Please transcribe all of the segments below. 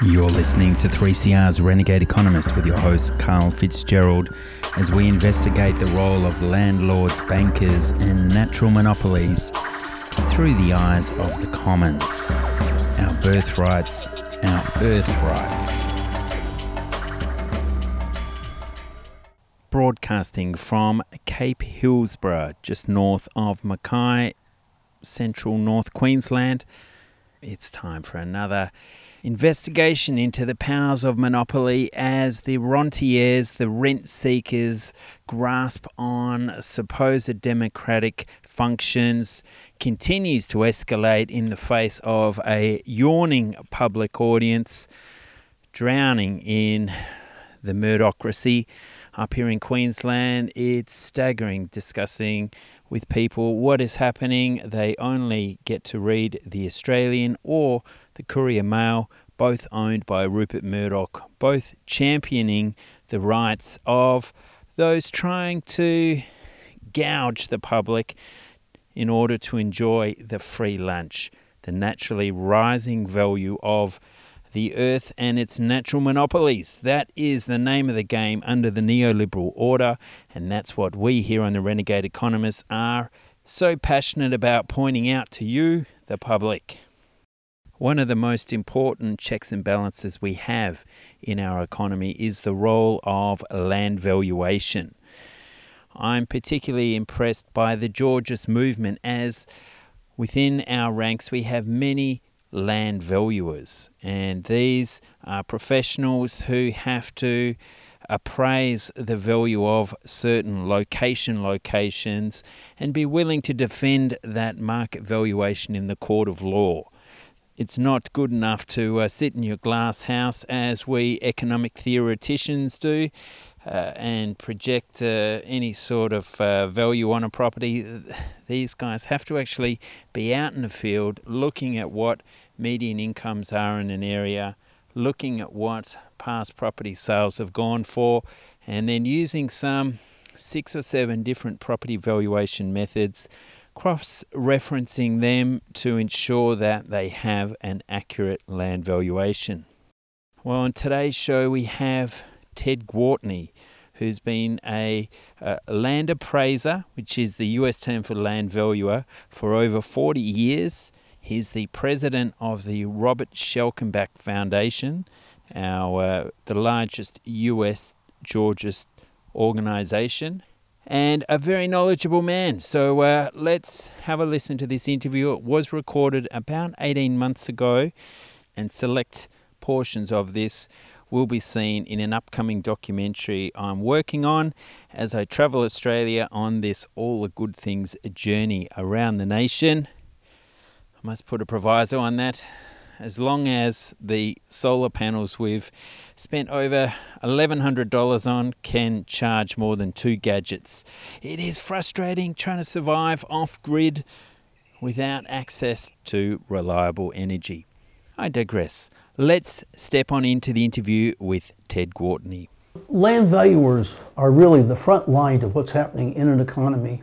You're listening to 3CR's Renegade Economist with your host, Karl Fitzgerald, as we investigate the role of landlords, bankers, and natural monopolies through the eyes of the commons. Our birthrights, our birthrights. Broadcasting from Cape Hillsborough, just north of Mackay, central North Queensland. It's time for another investigation into the powers of monopoly as the rentiers, the rent seekers, grasp on supposed democratic functions continues to escalate in the face of a yawning public audience, drowning in the murderocracy. Up here in Queensland, it's staggering discussing with people what is happening. They only get to read The Australian or the Courier Mail, both owned by Rupert Murdoch, both championing the rights of those trying to gouge the public in order to enjoy the free lunch, the naturally rising value of the earth and its natural monopolies. That is the name of the game under the neoliberal order, and that's what we here on the Renegade Economists are so passionate about pointing out to you, the public. One of the most important checks and balances we have in our economy is the role of land valuation. I'm particularly impressed by the Georgist movement as within our ranks we have many land valuers, and these are professionals who have to appraise the value of certain location locations and be willing to defend that market valuation in the court of law. It's not good enough to uh, sit in your glass house as we economic theoreticians do uh, and project uh, any sort of uh, value on a property. These guys have to actually be out in the field looking at what median incomes are in an area, looking at what past property sales have gone for, and then using some six or seven different property valuation methods cross referencing them to ensure that they have an accurate land valuation. Well, on today's show, we have Ted Gwartney, who's been a, a, land appraiser, which is the US term for land valuer, for over 40 years. He's the president of the Robert Schalkenbach Foundation, our uh, the largest US Georgist organization and a very knowledgeable man. So uh, let's have a listen to this interview. It was recorded about 18 months ago, and select portions of this will be seen in an upcoming documentary I'm working on as I travel Australia on this All the Good Things journey around the nation. I must put a proviso on that as long as the solar panels we've spent over $1,100 on can charge more than two gadgets. It is frustrating trying to survive off grid without access to reliable energy. I digress. Let's step on into the interview with Ted Gwartney. Land valuers are really the front line of what's happening in an economy.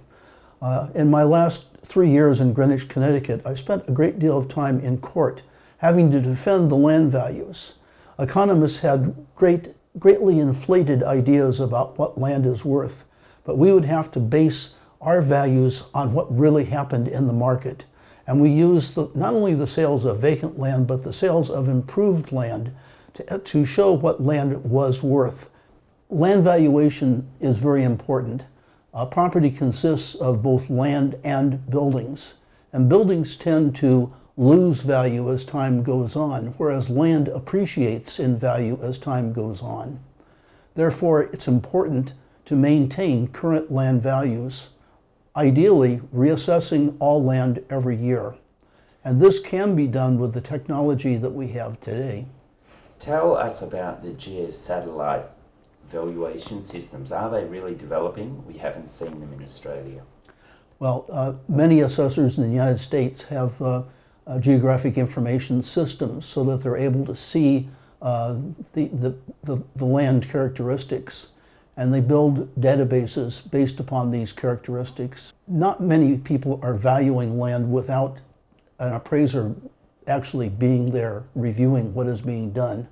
Uh, in my last three years in Greenwich, Connecticut, I spent a great deal of time in court having to defend the land values. Economists had great, greatly inflated ideas about what land is worth, but we would have to base our values on what really happened in the market. And we used the, not only the sales of vacant land, but the sales of improved land to, to show what land was worth. Land valuation is very important. Property consists of both land and buildings, and buildings tend to lose value as time goes on, whereas land appreciates in value as time goes on. Therefore, it's important to maintain current land values, ideally reassessing all land every year. And this can be done with the technology that we have today. Tell us about the geosatellite valuation systems. Are they really developing? We haven't seen them in Australia. Well, uh, many assessors in the United States have uh, uh, geographic information systems so that they're able to see uh, the, the, the, the, land characteristics. And they build databases based upon these characteristics. Not many people are valuing land without an appraiser actually being there reviewing what is being done.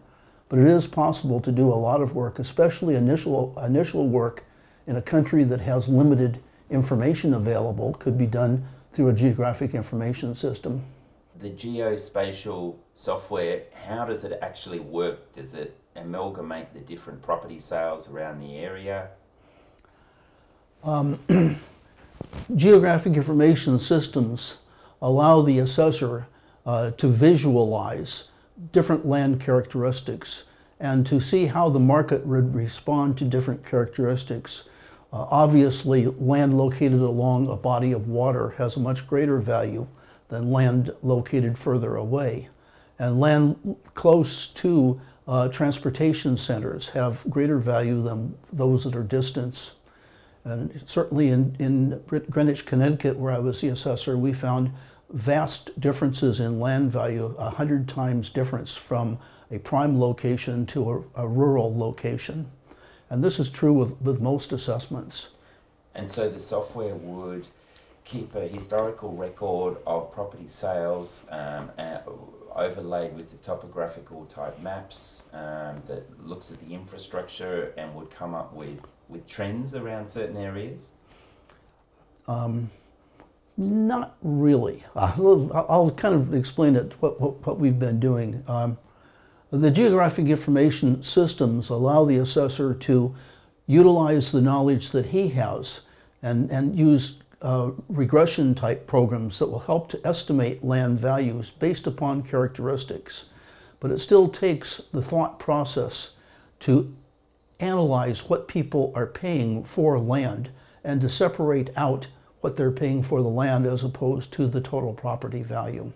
But it is possible to do a lot of work, especially initial, initial work in a country that has limited information available, could be done through a geographic information system. The geospatial software, how does it actually work? Does it amalgamate the different property sales around the area? Um, geographic information systems allow the assessor uh, to visualize different land characteristics and to see how the market would respond to different characteristics. Uh, obviously, land located along a body of water has a much greater value than land located further away. And land close to uh, transportation centers have greater value than those that are distant. And certainly in, in Greenwich, Connecticut, where I was the assessor, we found vast differences in land value, a hundred times difference from a prime location to a, a, rural location. And this is true with, with most assessments. And so the software would keep a historical record of property sales um, overlaid with the topographical type maps um, that looks at the infrastructure and would come up with, with trends around certain areas? Um, not really. Uh, I'll kind of explain it, what, what, what we've been doing. Um, the geographic information systems allow the assessor to utilize the knowledge that he has and, and use uh, regression type programs that will help to estimate land values based upon characteristics. But it still takes the thought process to analyze what people are paying for land and to separate out what they're paying for the land as opposed to the total property value.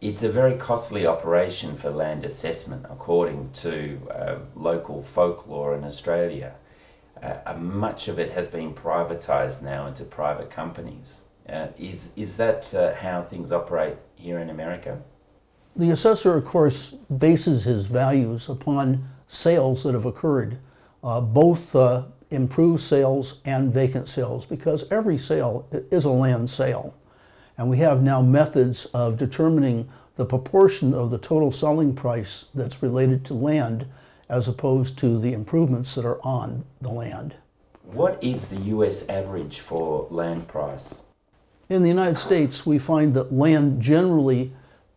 It's a very costly operation for land assessment, according to uh, local folklore in Australia. Uh, much of it has been privatised now into private companies. Uh, is, is that uh, how things operate here in America? The assessor, of course, bases his values upon sales that have occurred, uh, both uh, improve sales and vacant sales because every sale is a land sale. And we have now methods of determining the proportion of the total selling price that's related to land as opposed to the improvements that are on the land. What is the US average for land price? In the United States, we find that land generally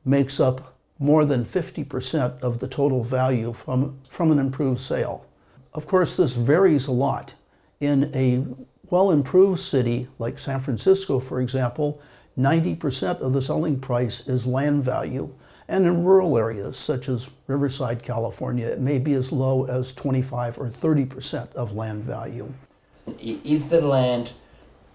makes up more than 50% of the total value from, from an improved sale. Of course, this varies a lot. In a well improved city like San Francisco, for example, 90% of the selling price is land value. And in rural areas such as Riverside, California, it may be as low as 25 or 30% of land value. Is the land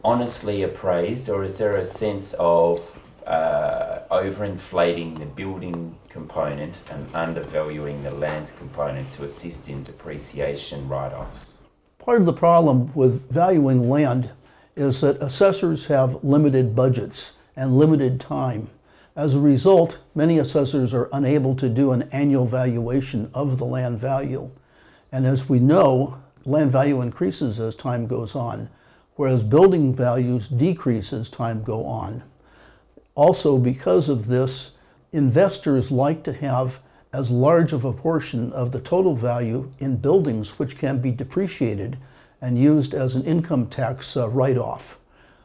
honestly appraised, or is there a sense of uh, overinflating the building component and undervaluing the land component to assist in depreciation write offs? Part of the problem with valuing land is that assessors have limited budgets and limited time. As a result, many assessors are unable to do an annual valuation of the land value. And as we know, land value increases as time goes on, whereas building values decrease as time go on. Also, because of this, investors like to have as large of a portion of the total value in buildings which can be depreciated and used as an income tax uh, write off.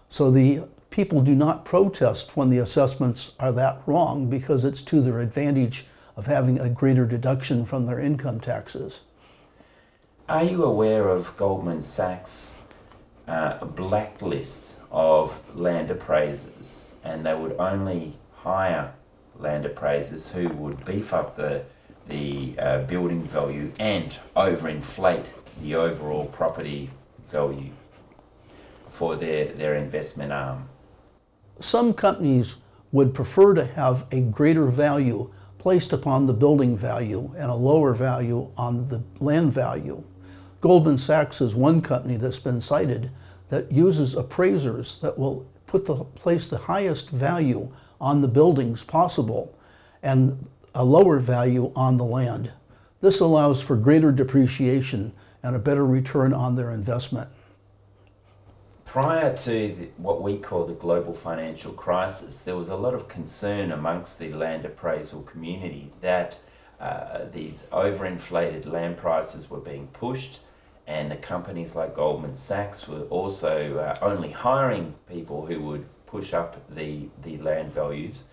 So the people do not protest when the assessments are that wrong because it's to their advantage of having a greater deduction from their income taxes. Are you aware of Goldman Sachs' uh, blacklist of land appraisers and they would only hire land appraisers who would beef up the the uh, building value and overinflate the overall property value for their, their investment arm. Some companies would prefer to have a greater value placed upon the building value and a lower value on the land value. Goldman Sachs is one company that's been cited that uses appraisers that will put the place the highest value on the buildings possible and a lower value on the land. This allows for greater depreciation and a better return on their investment. Prior to the, what we call the global financial crisis, there was a lot of concern amongst the land appraisal community that uh, these overinflated land prices were being pushed, and the companies like Goldman Sachs were also uh, only hiring people who would push up the, the land values,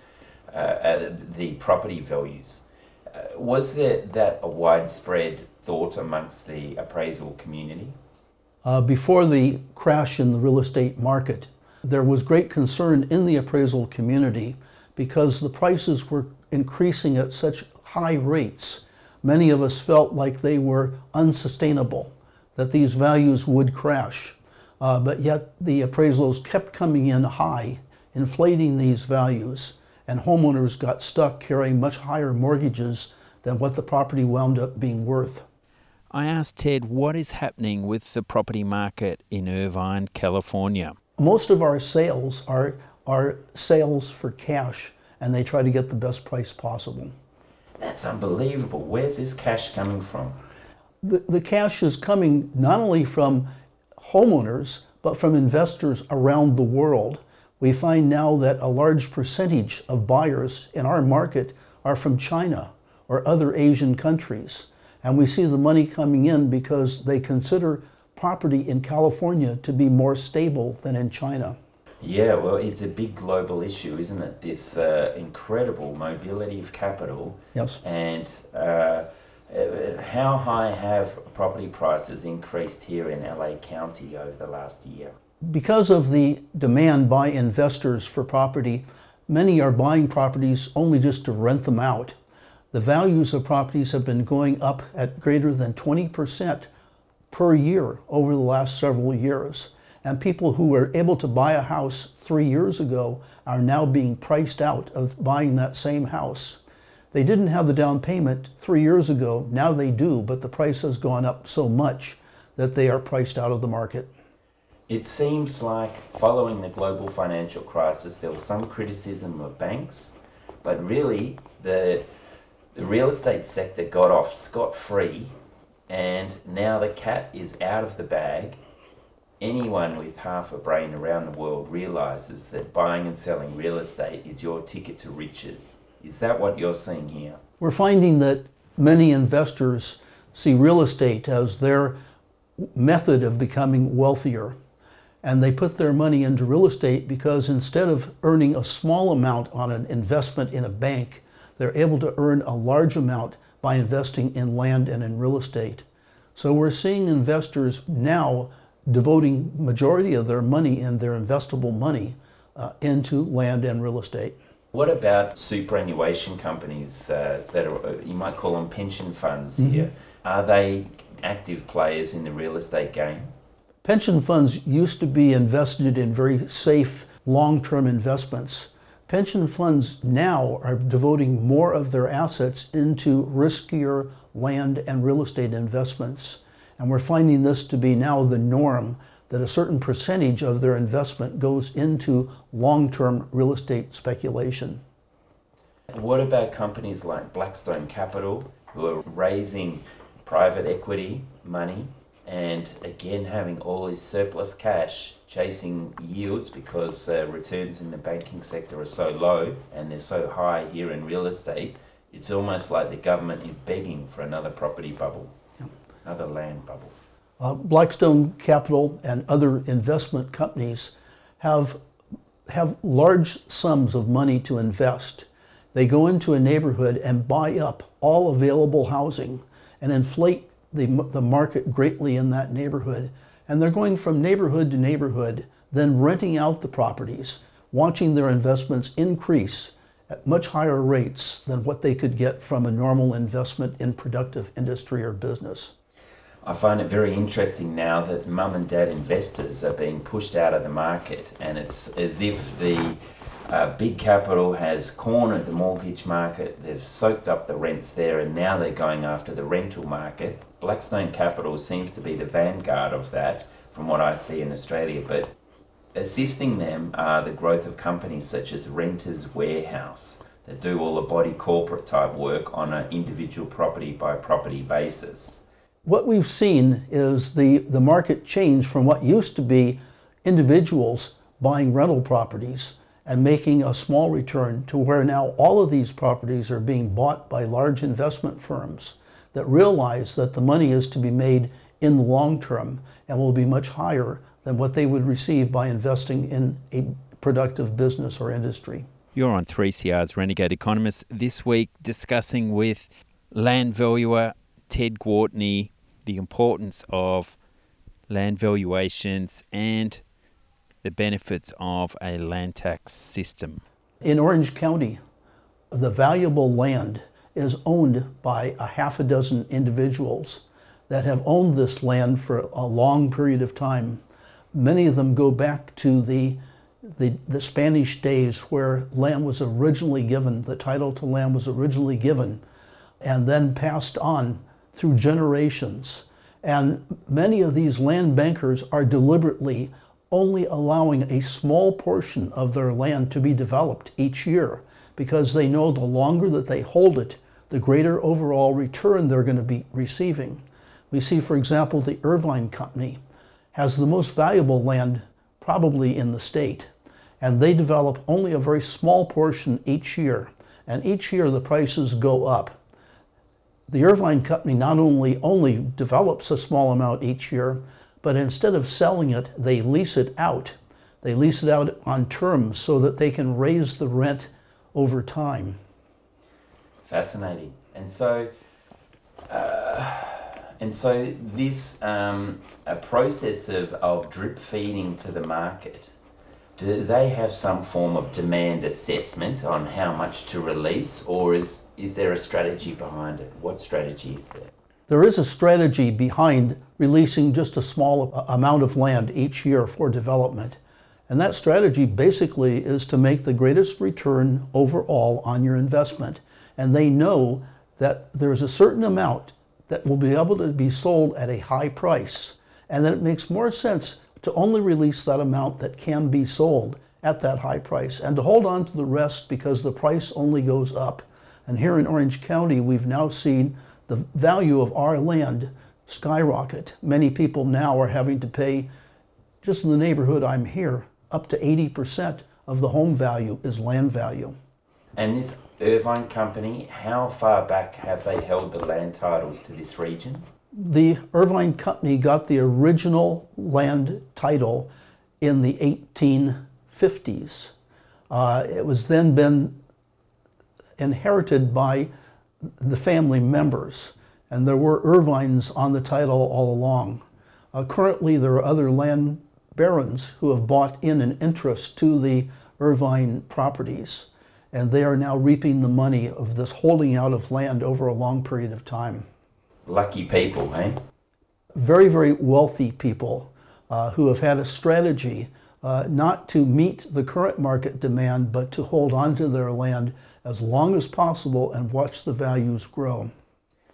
uh, uh the property values. Uh, was there that a widespread thought amongst the appraisal community? Uh, before the crash in the real estate market, there was great concern in the appraisal community because the prices were increasing at such high rates. Many of us felt like they were unsustainable, that these values would crash. Uh, but yet the appraisals kept coming in high, inflating these values, and homeowners got stuck carrying much higher mortgages than what the property wound up being worth. I asked Ted what is happening with the property market in Irvine, California. Most of our sales are, are sales for cash, and they try to get the best price possible. That's unbelievable. Where's this cash coming from? The, the cash is coming not only from homeowners, but from investors around the world. We find now that a large percentage of buyers in our market are from China or other Asian countries. And we see the money coming in because they consider property in California to be more stable than in China. Yeah, well, it's a big global issue, isn't it? This uh, incredible mobility of capital. Yes. And uh, uh how high have property prices increased here in LA County over the last year? Because of the demand by investors for property, many are buying properties only just to rent them out the values of properties have been going up at greater than 20% per year over the last several years. And people who were able to buy a house three years ago are now being priced out of buying that same house. They didn't have the down payment three years ago, now they do, but the price has gone up so much that they are priced out of the market. It seems like following the global financial crisis, there was some criticism of banks, but really the the real estate sector got off scot free, and now the cat is out of the bag. Anyone with half a brain around the world realizes that buying and selling real estate is your ticket to riches. Is that what you're seeing here? We're finding that many investors see real estate as their method of becoming wealthier. And they put their money into real estate because instead of earning a small amount on an investment in a bank, they're able to earn a large amount by investing in land and in real estate. So we're seeing investors now devoting majority of their money and their investable money uh, into land and real estate. What about superannuation companies uh, that are, uh, you might call them pension funds mm-hmm. here? Are they active players in the real estate game? Pension funds used to be invested in very safe long term investments. Pension funds now are devoting more of their assets into riskier land and real estate investments. And we're finding this to be now the norm that a certain percentage of their investment goes into long term real estate speculation. What about companies like Blackstone Capital, who are raising private equity money and again having all this surplus cash chasing yields because uh, returns in the banking sector are so low and they're so high here in real estate, it's almost like the government is begging for another property bubble, another land bubble. Uh, Blackstone Capital and other investment companies have have large sums of money to invest. They go into a neighborhood and buy up all available housing and inflate the, the market greatly in that neighborhood and they're going from neighborhood to neighborhood, then renting out the properties, watching their investments increase at much higher rates than what they could get from a normal investment in productive industry or business. I find it very interesting now that mum and dad investors are being pushed out of the market, and it's as if the uh, big capital has cornered the mortgage market. They've soaked up the rents there, and now they're going after the rental market. Blackstone Capital seems to be the vanguard of that, from what I see in Australia. But assisting them are the growth of companies such as Renters Warehouse that do all the body corporate type work on an individual property by property basis. What we've seen is the, the market change from what used to be individuals buying rental properties and making a small return to where now all of these properties are being bought by large investment firms that realize that the money is to be made in the long term and will be much higher than what they would receive by investing in a productive business or industry. You're on 3CR's Renegade Economist this week discussing with land valuer Ted Gwartney the importance of land valuations and the benefits of a land tax system. In Orange County, the valuable land is owned by a half a dozen individuals that have owned this land for a long period of time. Many of them go back to the, the, the, Spanish days where land was originally given, the title to land was originally given, and then passed on through generations. And many of these land bankers are deliberately only allowing a small portion of their land to be developed each year because they know the longer that they hold it, the greater overall return they're going to be receiving. We see, for example, the Irvine Company has the most valuable land probably in the state, and they develop only a very small portion each year, and each year the prices go up. The Irvine Company not only only develops a small amount each year, but instead of selling it, they lease it out. They lease it out on terms so that they can raise the rent over time. Fascinating. And so, uh, and so this um, a process of, of drip feeding to the market. Do they have some form of demand assessment on how much to release, or is is there a strategy behind it? What strategy is there? There is a strategy behind releasing just a small amount of land each year for development. And that strategy basically is to make the greatest return overall on your investment. And they know that there's a certain amount that will be able to be sold at a high price. And that it makes more sense to only release that amount that can be sold at that high price and to hold on to the rest because the price only goes up. And here in Orange County, we've now seen the value of our land skyrocket. Many people now are having to pay, just in the neighborhood I'm here, up to 80% of the home value is land value. And this Irvine Company, how far back have they held the land titles to this region? The Irvine Company got the original land title in the 1850s. Uh, it was then been inherited by the family members, and there were Irvines on the title all along. Uh, currently, there are other land barons who have bought in an interest to the Irvine properties, and they are now reaping the money of this holding out of land over a long period of time. Lucky people, eh? Very, very wealthy people uh, who have had a strategy uh, not to meet the current market demand, but to hold on to their land as long as possible and watch the values grow.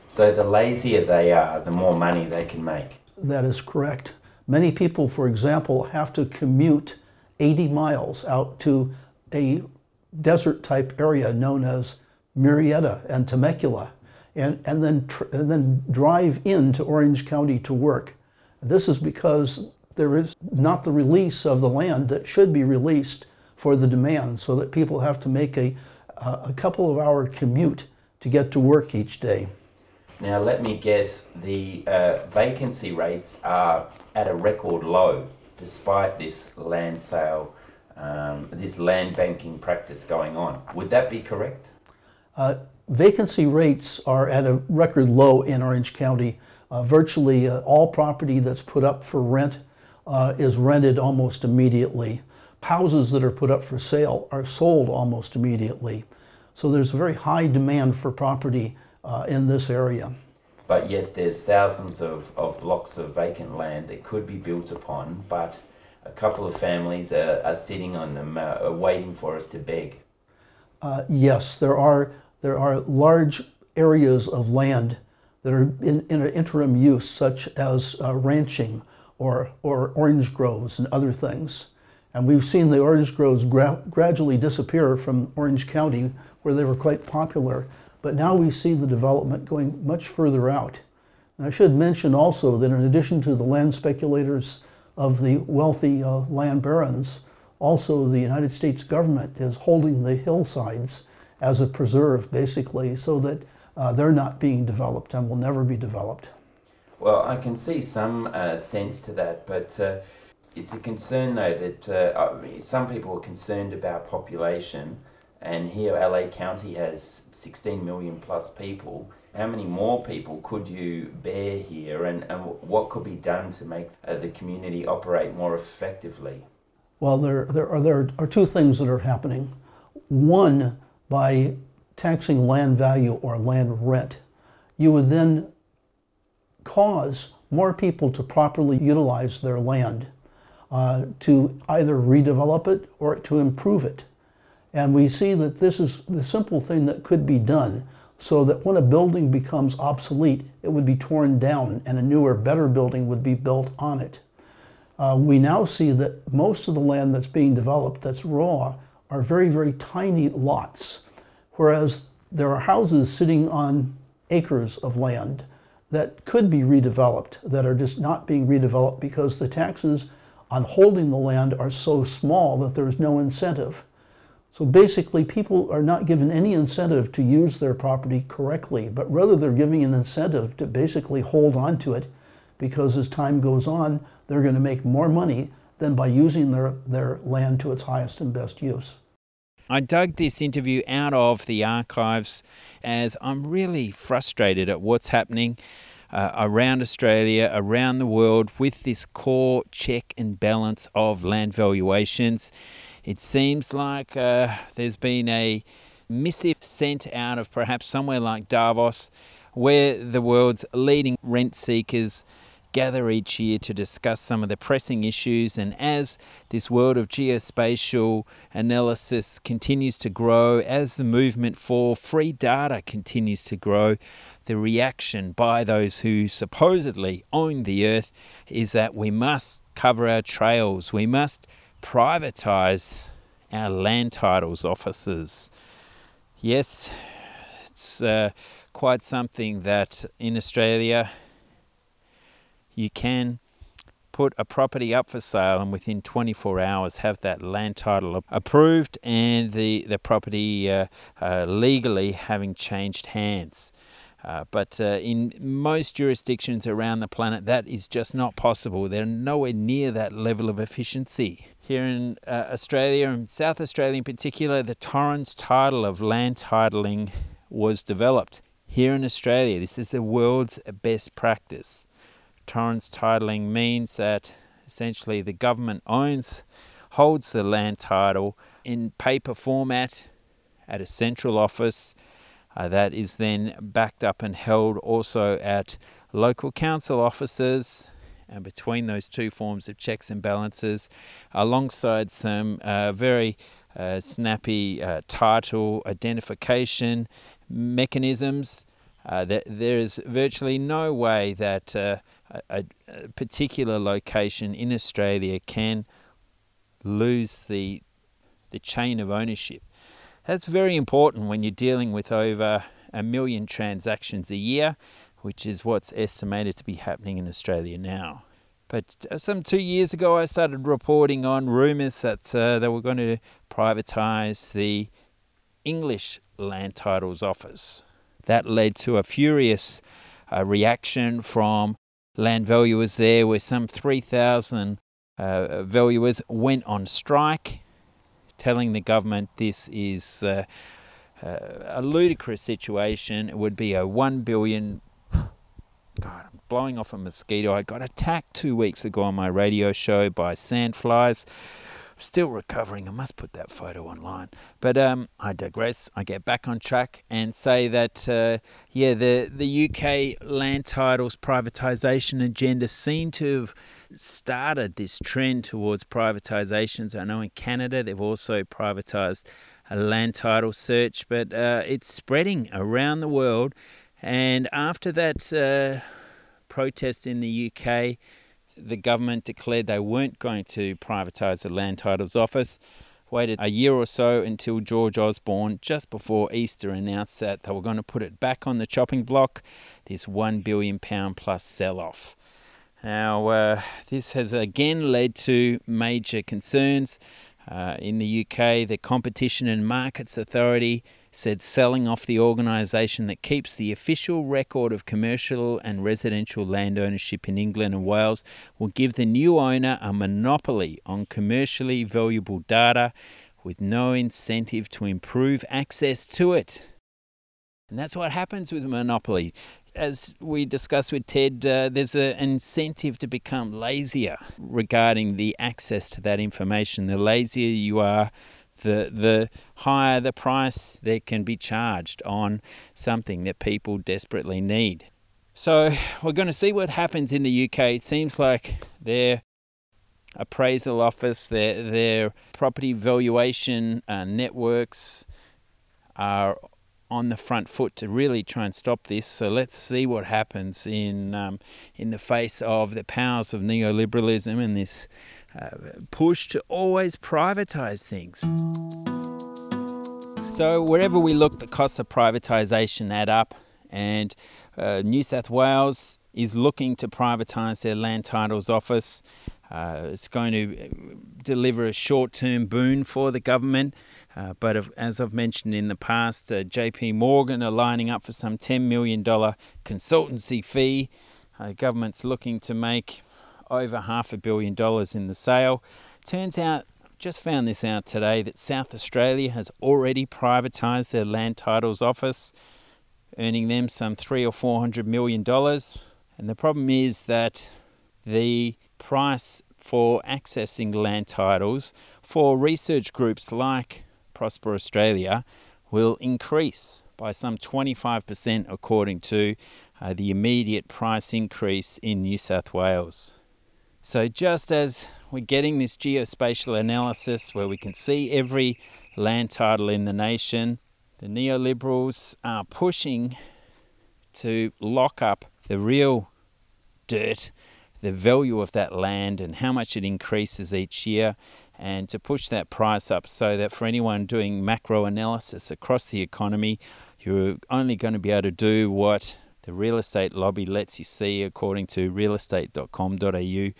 So the lazier they are, the more money they can make. That is correct. Many people, for example, have to commute 80 miles out to a desert type area known as Murrieta and Temecula, and, and, then, tr- and then drive into Orange County to work. This is because there is not the release of the land that should be released for the demand, so that people have to make a a couple of hour commute to get to work each day. Now, let me guess, the uh, vacancy rates are at a record low despite this land sale, um, this land banking practice going on. Would that be correct? Uh, vacancy rates are at a record low in Orange County. Uh, virtually uh, all property that's put up for rent uh, is rented almost immediately houses that are put up for sale are sold almost immediately. So there's a very high demand for property uh, in this area. But yet there's thousands of, of blocks of vacant land that could be built upon, but a couple of families are, are sitting on them, uh, are waiting for us to beg. Uh, yes, there are, there are large areas of land that are in, in interim use, such as uh, ranching or, or orange groves and other things. And we've seen the orange groves gra- gradually disappear from Orange County, where they were quite popular. But now we see the development going much further out. And I should mention also that in addition to the land speculators of the wealthy uh, land barons, also the United States government is holding the hillsides as a preserve, basically, so that uh, they're not being developed and will never be developed. Well, I can see some uh, sense to that, but uh, it's a concern though that uh, some people are concerned about population, and here LA County has 16 million plus people. How many more people could you bear here, and, and what could be done to make uh, the community operate more effectively? Well, there, there, are, there are two things that are happening. One, by taxing land value or land rent, you would then cause more people to properly utilize their land, uh, to either redevelop it or to improve it. And we see that this is the simple thing that could be done so that when a building becomes obsolete, it would be torn down and a newer, better building would be built on it. Uh, we now see that most of the land that's being developed that's raw are very, very tiny lots, whereas there are houses sitting on acres of land that could be redeveloped that are just not being redeveloped because the taxes on holding the land are so small that there's no incentive. So basically, people are not given any incentive to use their property correctly, but rather they're giving an incentive to basically hold on to it because as time goes on, they're going to make more money than by using their, their land to its highest and best use. I dug this interview out of the archives as I'm really frustrated at what's happening uh, around Australia, around the world, with this core check and balance of land valuations. It seems like uh, there's been a missive sent out of perhaps somewhere like Davos, where the world's leading rent seekers gather each year to discuss some of the pressing issues. And as this world of geospatial analysis continues to grow, as the movement for free data continues to grow, the reaction by those who supposedly own the earth is that we must cover our trails, we must privatize our land titles offices. Yes, it's uh, quite something that in Australia you can put a property up for sale and within 24 hours have that land title approved and the, the property uh, uh, legally having changed hands. Uh, but uh, in most jurisdictions around the planet, that is just not possible. They're nowhere near that level of efficiency. Here in uh, Australia, and South Australia in particular, the Torrens title of land titling was developed. Here in Australia, this is the world's best practice. Torrens titling means that essentially the government owns, holds the land title in paper format at a central office uh, that is then backed up and held also at local council offices and between those two forms of checks and balances, alongside some uh, very uh, snappy uh, title identification mechanisms. Uh, there is virtually no way that uh, a, a particular location in Australia can lose the the chain of ownership. That's very important when you're dealing with over a million transactions a year, which is what's estimated to be happening in Australia now. But uh, some two years ago, I started reporting on rumours that uh, they were going to privatise the English Land Titles Office. That led to a furious uh, reaction from land valuers there, where some 3,000 uh, valuers went on strike, telling the government this is uh, uh, a ludicrous situation. It would be a 1 billion. God, I'm blowing off a mosquito. I got attacked two weeks ago on my radio show by sandflies still recovering. I must put that photo online. But um, I digress. I get back on track and say that, uh, yeah, the, the UK land titles privatisation agenda seem to have started this trend towards privatisations. I know in Canada they've also privatised a land title search, but uh, it's spreading around the world. And after that uh, protest in the UK, the government declared they weren't going to privatise the Land Titles Office. Waited a year or so until George Osborne, just before Easter, announced that they were going to put it back on the chopping block, this £1 billion plus sell off. Now, uh, this has again led to major concerns. Uh, in the UK, the Competition and Markets Authority said selling off the organisation that keeps the official record of commercial and residential land ownership in England and Wales will give the new owner a monopoly on commercially valuable data with no incentive to improve access to it. And that's what happens with a monopoly. As we discussed with Ted, uh, there's an incentive to become lazier regarding the access to that information. The lazier you are, the the higher the price that can be charged on something that people desperately need. So we're going to see what happens in the UK. It seems like their appraisal office, their their property valuation uh, networks are on the front foot to really try and stop this. So let's see what happens in um, in the face of the powers of neoliberalism and this uh, push to always privatize things. So wherever we look, the costs of privatisation add up, and uh, New South Wales is looking to privatise their land titles office. Uh, it's going to uh, deliver a short-term boon for the government. Uh, but if, as I've mentioned in the past, uh, JP Morgan are lining up for some $10 million consultancy fee. Uh, government's looking to make over half a billion dollars in the sale. Turns out, just found this out today, that South Australia has already privatised their land titles office, earning them some three or four hundred million dollars. And the problem is that the price for accessing land titles for research groups like Prosper Australia will increase by some 25% according to uh, the immediate price increase in New South Wales. So, just as we're getting this geospatial analysis where we can see every land title in the nation, the neoliberals are pushing to lock up the real dirt, the value of that land, and how much it increases each year, and to push that price up so that for anyone doing macro analysis across the economy, you're only going to be able to do what the real estate lobby lets you see according to realestate.com.au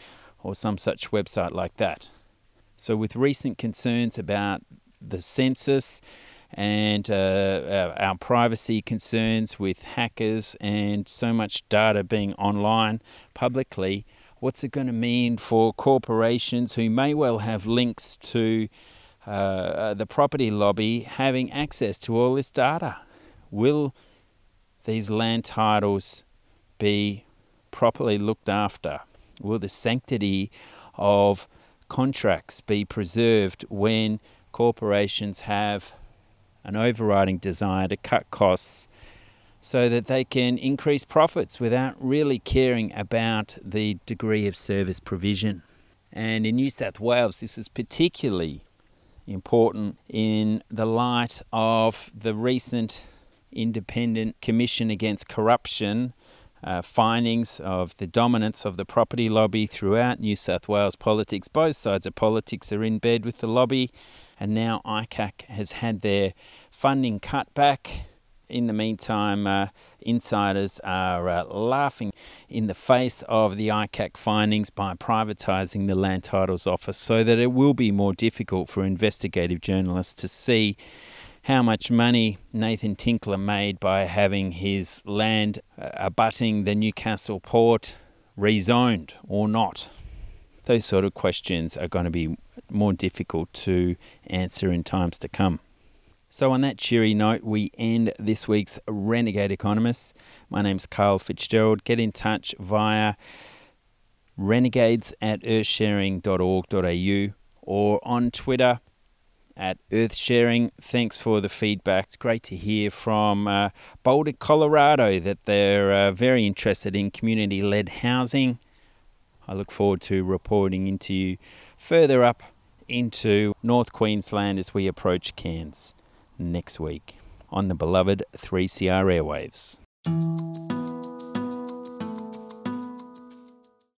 or some such website like that. So, with recent concerns about the census and uh, our privacy concerns with hackers and so much data being online publicly, what's it going to mean for corporations who may well have links to uh, uh, the property lobby having access to all this data? Will these land titles be properly looked after? Will the sanctity of contracts be preserved when corporations have an overriding desire to cut costs so that they can increase profits without really caring about the degree of service provision? And in New South Wales, this is particularly important in the light of the recent Independent Commission Against Corruption uh, findings of the dominance of the property lobby throughout New South Wales politics. Both sides of politics are in bed with the lobby, and now ICAC has had their funding cut back. In the meantime, uh, insiders are uh, laughing in the face of the ICAC findings by privatising the Land Titles Office so that it will be more difficult for investigative journalists to see how much money Nathan Tinkler made by having his land uh, abutting the Newcastle port rezoned or not. Those sort of questions are going to be more difficult to answer in times to come. So, on that cheery note, we end this week's Renegade Economists. My name's Karl Fitzgerald. Get in touch via renegades at earthsharing.org.au or on Twitter at earthsharing. Thanks for the feedback. It's great to hear from uh, Boulder, Colorado, that they're uh, very interested in community led housing. I look forward to reporting into you further up into North Queensland as we approach Cairns next week on the beloved 3CR airwaves.